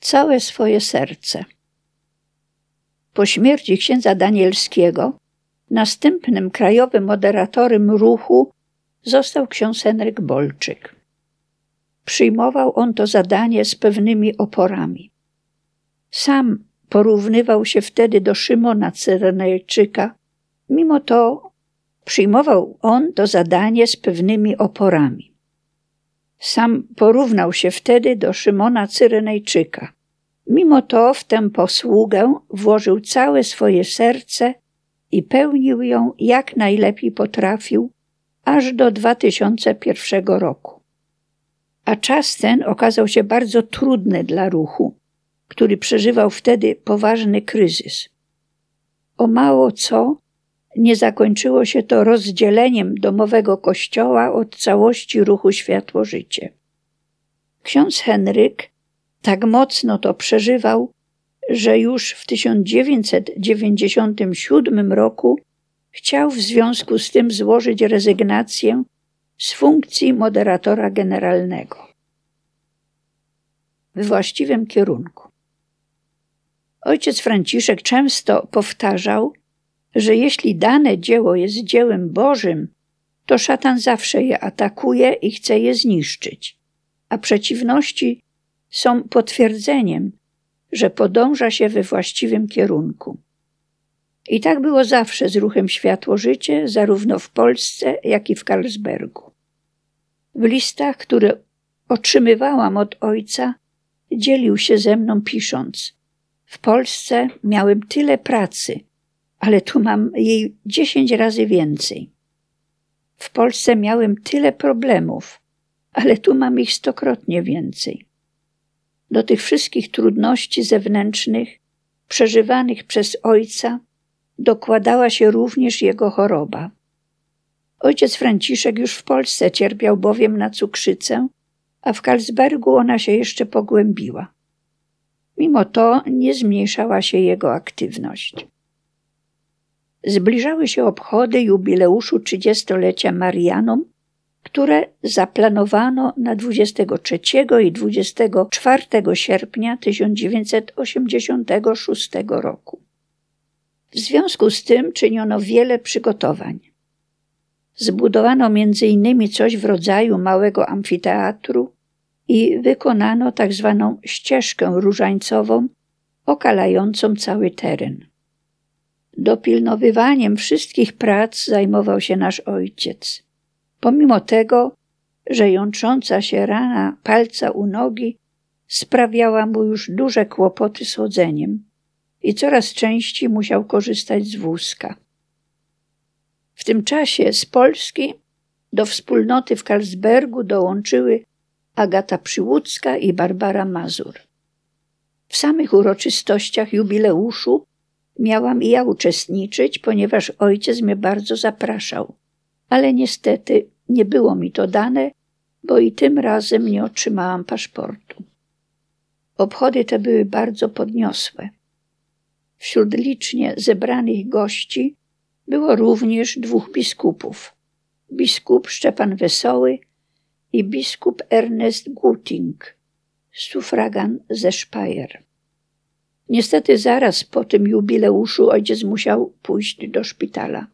całe swoje serce. Po śmierci księdza Danielskiego następnym krajowym moderatorem ruchu został ksiądz Henryk Bolczyk. Przyjmował on to zadanie z pewnymi oporami. Sam porównywał się wtedy do Szymona Cyrenejczyka, mimo to przyjmował on to zadanie z pewnymi oporami. Sam porównał się wtedy do Szymona Cyrenejczyka. Mimo to w tę posługę włożył całe swoje serce i pełnił ją jak najlepiej potrafił, aż do 2001 roku. A czas ten okazał się bardzo trudny dla ruchu, który przeżywał wtedy poważny kryzys. O mało co nie zakończyło się to rozdzieleniem domowego kościoła od całości ruchu Światło-Życie. Ksiądz Henryk tak mocno to przeżywał, że już w 1997 roku chciał w związku z tym złożyć rezygnację z funkcji moderatora generalnego. W właściwym kierunku. Ojciec Franciszek często powtarzał, że jeśli dane dzieło jest dziełem Bożym, to szatan zawsze je atakuje i chce je zniszczyć, a przeciwności są potwierdzeniem, że podąża się we właściwym kierunku. I tak było zawsze z ruchem Światło Życie, zarówno w Polsce, jak i w Karlsbergu. W listach, które otrzymywałam od ojca, dzielił się ze mną pisząc: W Polsce miałem tyle pracy, ale tu mam jej dziesięć razy więcej. W Polsce miałem tyle problemów, ale tu mam ich stokrotnie więcej. Do tych wszystkich trudności zewnętrznych, przeżywanych przez ojca, dokładała się również jego choroba. Ojciec Franciszek już w Polsce cierpiał bowiem na cukrzycę, a w Karlsbergu ona się jeszcze pogłębiła. Mimo to nie zmniejszała się jego aktywność. Zbliżały się obchody jubileuszu trzydziestolecia Marianom, które zaplanowano na 23 i 24 sierpnia 1986 roku. W związku z tym czyniono wiele przygotowań. Zbudowano m.in. coś w rodzaju małego amfiteatru i wykonano tak zwaną ścieżkę różańcową okalającą cały teren. Dopilnowywaniem wszystkich prac zajmował się nasz ojciec. Pomimo tego, że jątrząca się rana palca u nogi sprawiała mu już duże kłopoty z chodzeniem i coraz częściej musiał korzystać z wózka. W tym czasie z Polski do wspólnoty w Karlsbergu dołączyły Agata Przyłódzka i Barbara Mazur. W samych uroczystościach jubileuszu miałam i ja uczestniczyć, ponieważ ojciec mnie bardzo zapraszał, ale niestety nie było mi to dane, bo i tym razem nie otrzymałam paszportu. Obchody te były bardzo podniosłe. Wśród licznie zebranych gości było również dwóch biskupów: biskup Szczepan Wesoły i biskup Ernest Guting, sufragan ze Speyer. Niestety zaraz po tym jubileuszu ojciec musiał pójść do szpitala.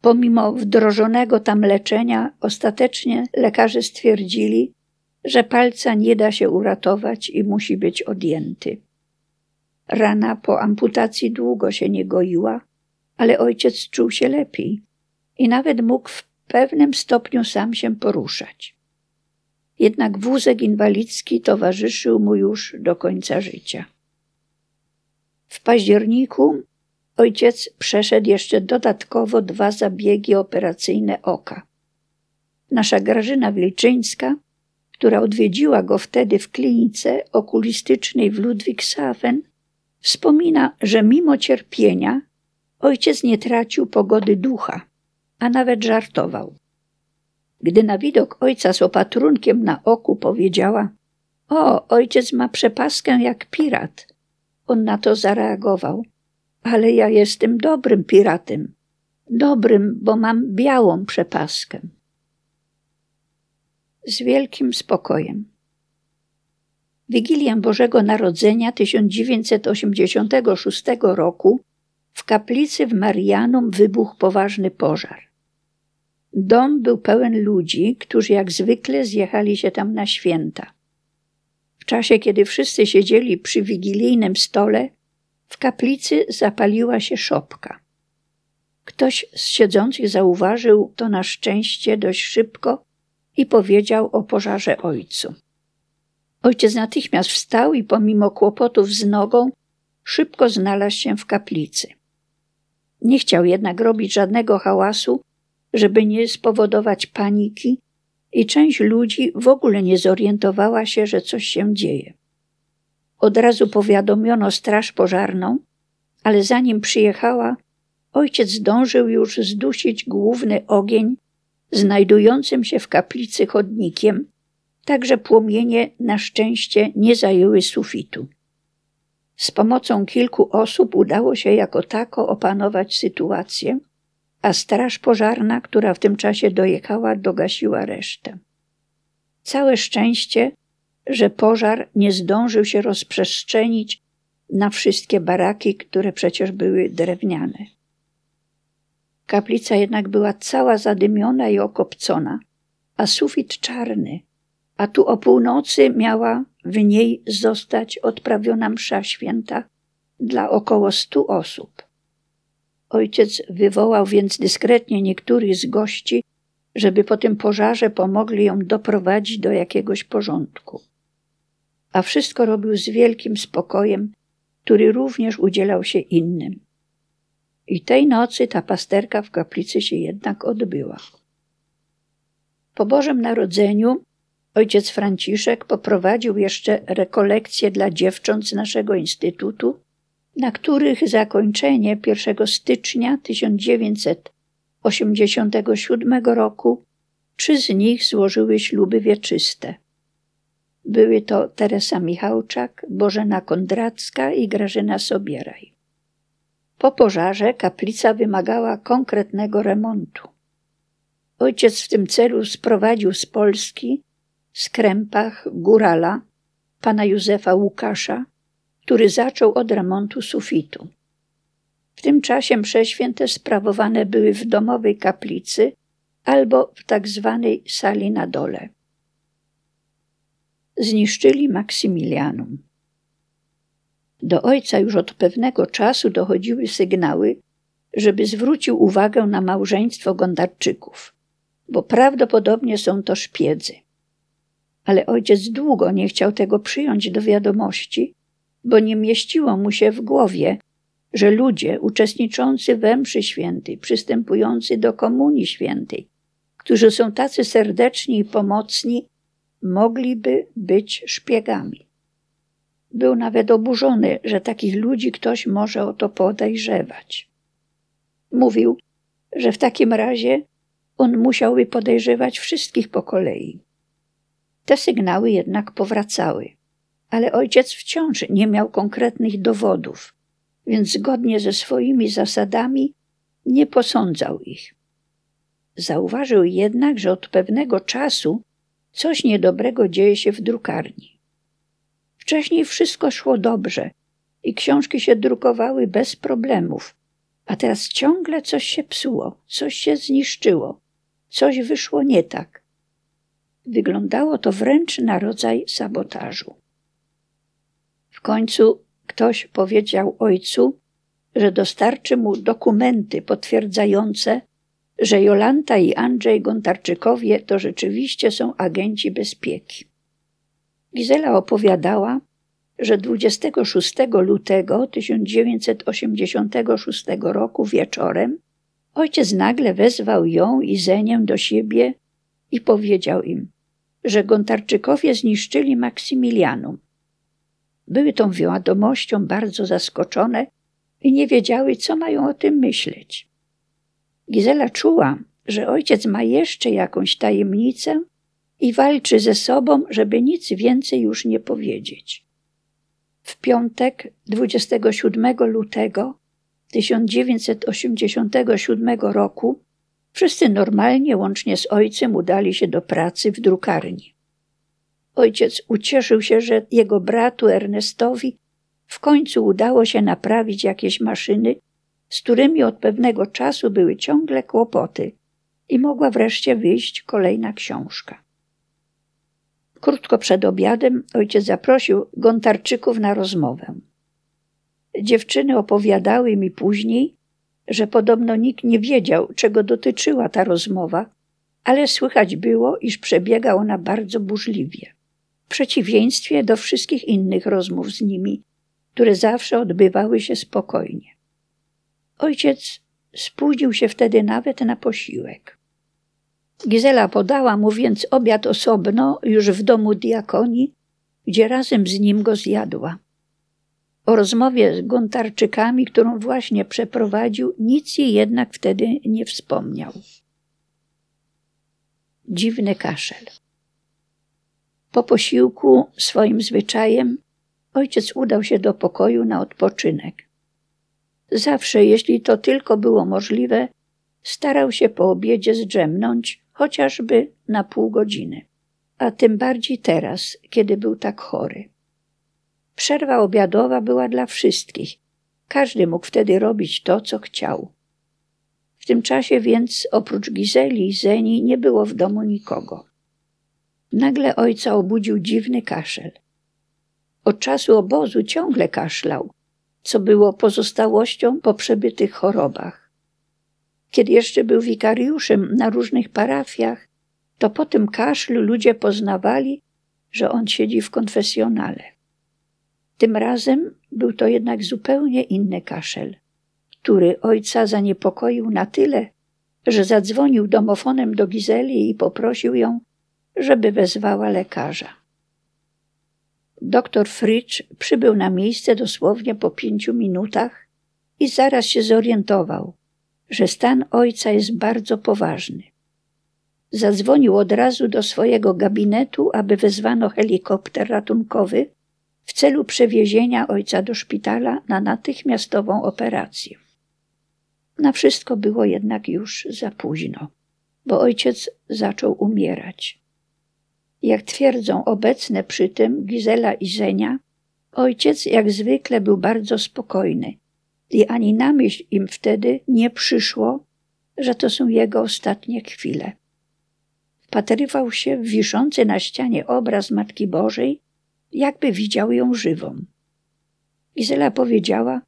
Pomimo wdrożonego tam leczenia, ostatecznie lekarze stwierdzili, że palca nie da się uratować i musi być odjęty. Rana po amputacji długo się nie goiła, ale ojciec czuł się lepiej i nawet mógł w pewnym stopniu sam się poruszać. Jednak wózek inwalidzki towarzyszył mu już do końca życia. W październiku ojciec przeszedł jeszcze dodatkowo dwa zabiegi operacyjne oka. Nasza Grażyna Wilczyńska, która odwiedziła go wtedy w klinice okulistycznej w Ludwigshafen, Wspomina, że mimo cierpienia ojciec nie tracił pogody ducha, a nawet żartował. Gdy na widok ojca z opatrunkiem na oku powiedziała: O, ojciec ma przepaskę jak pirat, on na to zareagował: Ale ja jestem dobrym piratem. Dobrym, bo mam białą przepaskę. Z wielkim spokojem. Wigilię Bożego Narodzenia 1986 roku w kaplicy w Marianum wybuchł poważny pożar. Dom był pełen ludzi, którzy jak zwykle zjechali się tam na święta. Czasie, kiedy wszyscy siedzieli przy wigilijnym stole, w kaplicy zapaliła się szopka. Ktoś z siedzących zauważył to na szczęście dość szybko i powiedział o pożarze ojcu. Ojciec natychmiast wstał i pomimo kłopotów z nogą szybko znalazł się w kaplicy. Nie chciał jednak robić żadnego hałasu, żeby nie spowodować paniki, i część ludzi w ogóle nie zorientowała się, że coś się dzieje. Od razu powiadomiono straż pożarną, ale zanim przyjechała, ojciec zdążył już zdusić główny ogień znajdującym się w kaplicy chodnikiem, tak że płomienie na szczęście nie zajęły sufitu. Z pomocą kilku osób udało się jako tako opanować sytuację, a straż pożarna, która w tym czasie dojechała, dogasiła resztę. Całe szczęście, że pożar nie zdążył się rozprzestrzenić na wszystkie baraki, które przecież były drewniane. Kaplica jednak była cała zadymiona i okopcona, a sufit czarny, a tu o północy miała w niej zostać odprawiona msza święta dla około stu osób. Ojciec wywołał więc dyskretnie niektórych z gości, żeby po tym pożarze pomogli ją doprowadzić do jakiegoś porządku. A wszystko robił z wielkim spokojem, który również udzielał się innym. I tej nocy ta pasterka w kaplicy się jednak odbyła. Po Bożym Narodzeniu ojciec Franciszek poprowadził jeszcze rekolekcje dla dziewcząt z naszego instytutu, na których zakończenie 1 stycznia 1987 roku trzy z nich złożyły śluby wieczyste. Były to Teresa Michałczak, Bożena Kondracka i Grażyna Sobieraj. Po pożarze kaplica wymagała konkretnego remontu. Ojciec w tym celu sprowadził z Polski, z Krępach, górala, pana Józefa Łukasza, który zaczął od remontu sufitu. W tym czasie msze święte sprawowane były w domowej kaplicy albo w tak zwanej sali na dole. Zniszczyli Maksymilianum. Do ojca już od pewnego czasu dochodziły sygnały, żeby zwrócił uwagę na małżeństwo Gondarczyków, bo prawdopodobnie są to szpiedzy. Ale ojciec długo nie chciał tego przyjąć do wiadomości, bo nie mieściło mu się w głowie, że ludzie uczestniczący we mszy świętej, przystępujący do komunii świętej, którzy są tacy serdeczni i pomocni, mogliby być szpiegami. Był nawet oburzony, że takich ludzi ktoś może o to podejrzewać. Mówił, że w takim razie on musiałby podejrzewać wszystkich po kolei. Te sygnały jednak powracały, ale ojciec wciąż nie miał konkretnych dowodów, więc zgodnie ze swoimi zasadami nie posądzał ich. Zauważył jednak, że od pewnego czasu coś niedobrego dzieje się w drukarni. Wcześniej wszystko szło dobrze i książki się drukowały bez problemów, a teraz ciągle coś się psuło, coś się zniszczyło, coś wyszło nie tak. Wyglądało to wręcz na rodzaj sabotażu. Końcu ktoś powiedział ojcu, że dostarczy mu dokumenty potwierdzające, że Jolanta i Andrzej Gontarczykowie to rzeczywiście są agenci bezpieki. Gizela opowiadała, że 26 lutego 1986 roku wieczorem ojciec nagle wezwał ją i Zenię do siebie i powiedział im, że Gontarczykowie zniszczyli Maksymilianum. Były tą wiadomością bardzo zaskoczone i nie wiedziały, co mają o tym myśleć. Gizela czuła, że ojciec ma jeszcze jakąś tajemnicę i walczy ze sobą, żeby nic więcej już nie powiedzieć. W piątek 27 lutego 1987 roku wszyscy normalnie, łącznie z ojcem, udali się do pracy w drukarni. Ojciec ucieszył się, że jego bratu Ernestowi w końcu udało się naprawić jakieś maszyny, z którymi od pewnego czasu były ciągle kłopoty i mogła wreszcie wyjść kolejna książka. Krótko przed obiadem ojciec zaprosił Gontarczyków na rozmowę. Dziewczyny opowiadały mi później, że podobno nikt nie wiedział, czego dotyczyła ta rozmowa, ale słychać było, iż przebiega ona bardzo burzliwie. W przeciwieństwie do wszystkich innych rozmów z nimi, które zawsze odbywały się spokojnie. Ojciec spóźnił się wtedy nawet na posiłek. Gizela podała mu więc obiad osobno już w domu diakonii, gdzie razem z nim go zjadła. O rozmowie z Gontarczykami, którą właśnie przeprowadził, nic jej jednak wtedy nie wspomniał. Dziwny kaszel. Po posiłku swoim zwyczajem ojciec udał się do pokoju na odpoczynek. Zawsze, jeśli to tylko było możliwe, starał się po obiedzie zdrzemnąć chociażby na pół godziny, a tym bardziej teraz, kiedy był tak chory. Przerwa obiadowa była dla wszystkich. Każdy mógł wtedy robić to, co chciał. W tym czasie więc oprócz Gizeli i Zeni nie było w domu nikogo. Nagle ojca obudził dziwny kaszel. Od czasu obozu ciągle kaszlał, co było pozostałością po przebytych chorobach. Kiedy jeszcze był wikariuszem na różnych parafiach, to po tym kaszlu ludzie poznawali, że on siedzi w konfesjonale. Tym razem był to jednak zupełnie inny kaszel, który ojca zaniepokoił na tyle, że zadzwonił domofonem do Gizeli i poprosił ją, żeby wezwała lekarza. Doktor Fritsch przybył na miejsce dosłownie po pięciu minutach i zaraz się zorientował, że stan ojca jest bardzo poważny. Zadzwonił od razu do swojego gabinetu, aby wezwano helikopter ratunkowy w celu przewiezienia ojca do szpitala na natychmiastową operację. Na wszystko było jednak już za późno, bo ojciec zaczął umierać. Jak twierdzą obecne przy tym Gizela i Zenia, ojciec jak zwykle był bardzo spokojny i ani na myśl im wtedy nie przyszło, że to są jego ostatnie chwile. Wpatrywał się w wiszący na ścianie obraz Matki Bożej, jakby widział ją żywą. Gizela powiedziała,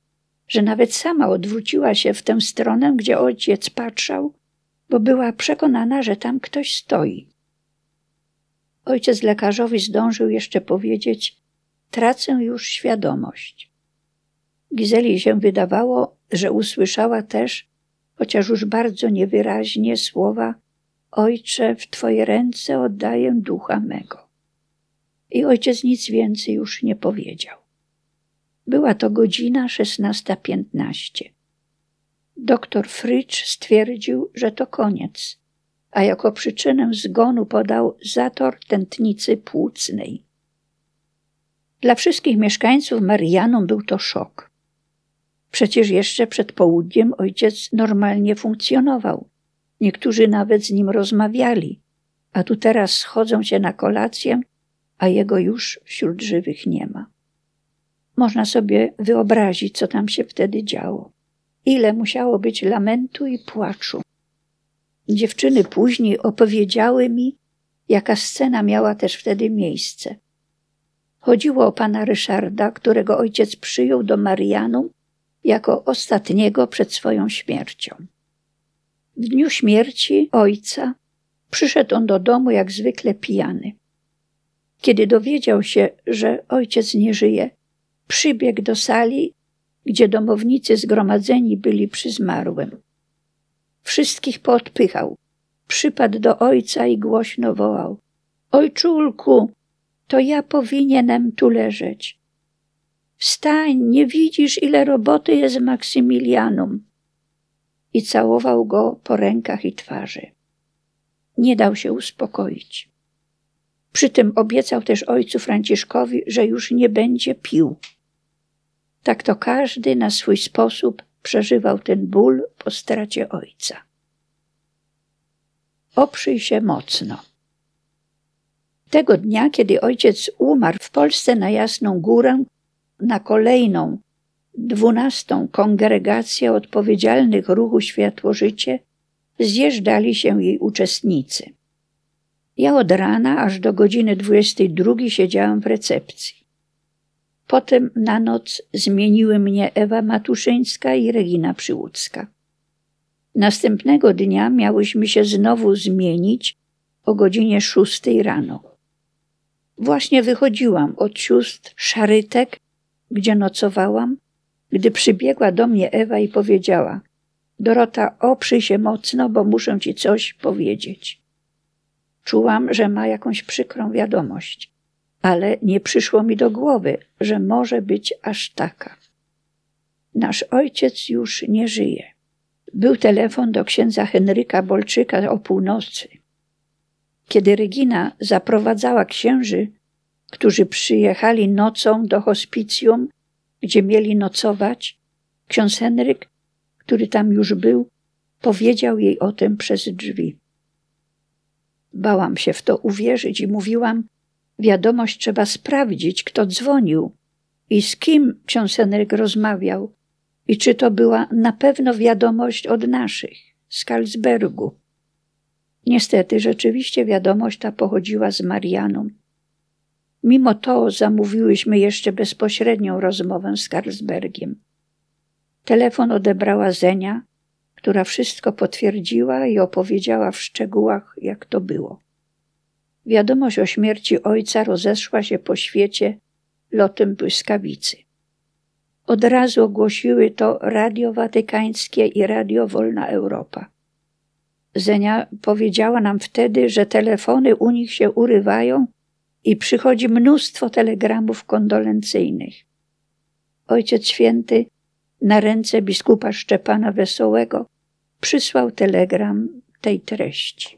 że nawet sama odwróciła się w tę stronę, gdzie ojciec patrzał, bo była przekonana, że tam ktoś stoi. Ojciec lekarzowi zdążył jeszcze powiedzieć: Tracę już świadomość. Gizeli się wydawało, że usłyszała też, chociaż już bardzo niewyraźnie, słowa: Ojcze, w Twoje ręce oddaję ducha mego. I ojciec nic więcej już nie powiedział. Była to godzina 16.15. Doktor Fritsch stwierdził, że to koniec, a jako przyczynę zgonu podał zator tętnicy płucnej. Dla wszystkich mieszkańców Marianum był to szok. Przecież jeszcze przed południem ojciec normalnie funkcjonował. Niektórzy nawet z nim rozmawiali, a tu teraz schodzą się na kolację, a jego już wśród żywych nie ma. Można sobie wyobrazić, co tam się wtedy działo. Ile musiało być lamentu i płaczu. Dziewczyny później opowiedziały mi, jaka scena miała też wtedy miejsce. Chodziło o pana Ryszarda, którego ojciec przyjął do Marianum jako ostatniego przed swoją śmiercią. W dniu śmierci ojca przyszedł on do domu jak zwykle pijany. Kiedy dowiedział się, że ojciec nie żyje, przybiegł do sali, gdzie domownicy zgromadzeni byli przy zmarłym. Wszystkich podpychał. Przypadł do ojca i głośno wołał: Ojczulku, to ja powinienem tu leżeć. Wstań, nie widzisz, ile roboty jest Maksymilianum. I całował go po rękach i twarzy. Nie dał się uspokoić. Przy tym obiecał też ojcu Franciszkowi, że już nie będzie pił. Tak to każdy na swój sposób przeżywał ten ból po stracie ojca. Oprzyj się mocno. Tego dnia, kiedy ojciec umarł w Polsce na Jasną Górę, na kolejną, dwunastą kongregację odpowiedzialnych ruchu Światło-Życie, zjeżdżali się jej uczestnicy. Ja od rana aż do godziny 22 siedziałam w recepcji. Potem na noc zmieniły mnie Ewa Matuszyńska i Regina Przyłódzka. Następnego dnia miałyśmy się znowu zmienić o godzinie szóstej rano. Właśnie wychodziłam od sióstr Szarytek, gdzie nocowałam, gdy przybiegła do mnie Ewa i powiedziała: Dorota, oprzyj się mocno, bo muszę ci coś powiedzieć. Czułam, że ma jakąś przykrą wiadomość, ale nie przyszło mi do głowy, że może być aż taka. Nasz ojciec już nie żyje. Był telefon do księdza Henryka Bolczyka o północy. Kiedy Regina zaprowadzała księży, którzy przyjechali nocą do hospicjum, gdzie mieli nocować, ksiądz Henryk, który tam już był, powiedział jej o tym przez drzwi. Bałam się w to uwierzyć i mówiłam, wiadomość trzeba sprawdzić, kto dzwonił i z kim ksiądz Henryk rozmawiał i czy to była na pewno wiadomość od naszych, z Karlsbergu. Niestety, rzeczywiście wiadomość ta pochodziła z Marianą. Mimo to zamówiłyśmy jeszcze bezpośrednią rozmowę z Karlsbergiem. Telefon odebrała Zenia, która wszystko potwierdziła i opowiedziała w szczegółach, jak to było. Wiadomość o śmierci ojca rozeszła się po świecie lotem błyskawicy. Od razu ogłosiły to Radio Watykańskie i Radio Wolna Europa. Zenia powiedziała nam wtedy, że telefony u nich się urywają i przychodzi mnóstwo telegramów kondolencyjnych. Ojciec Święty na ręce biskupa Szczepana Wesołego przysłał telegram tej treści.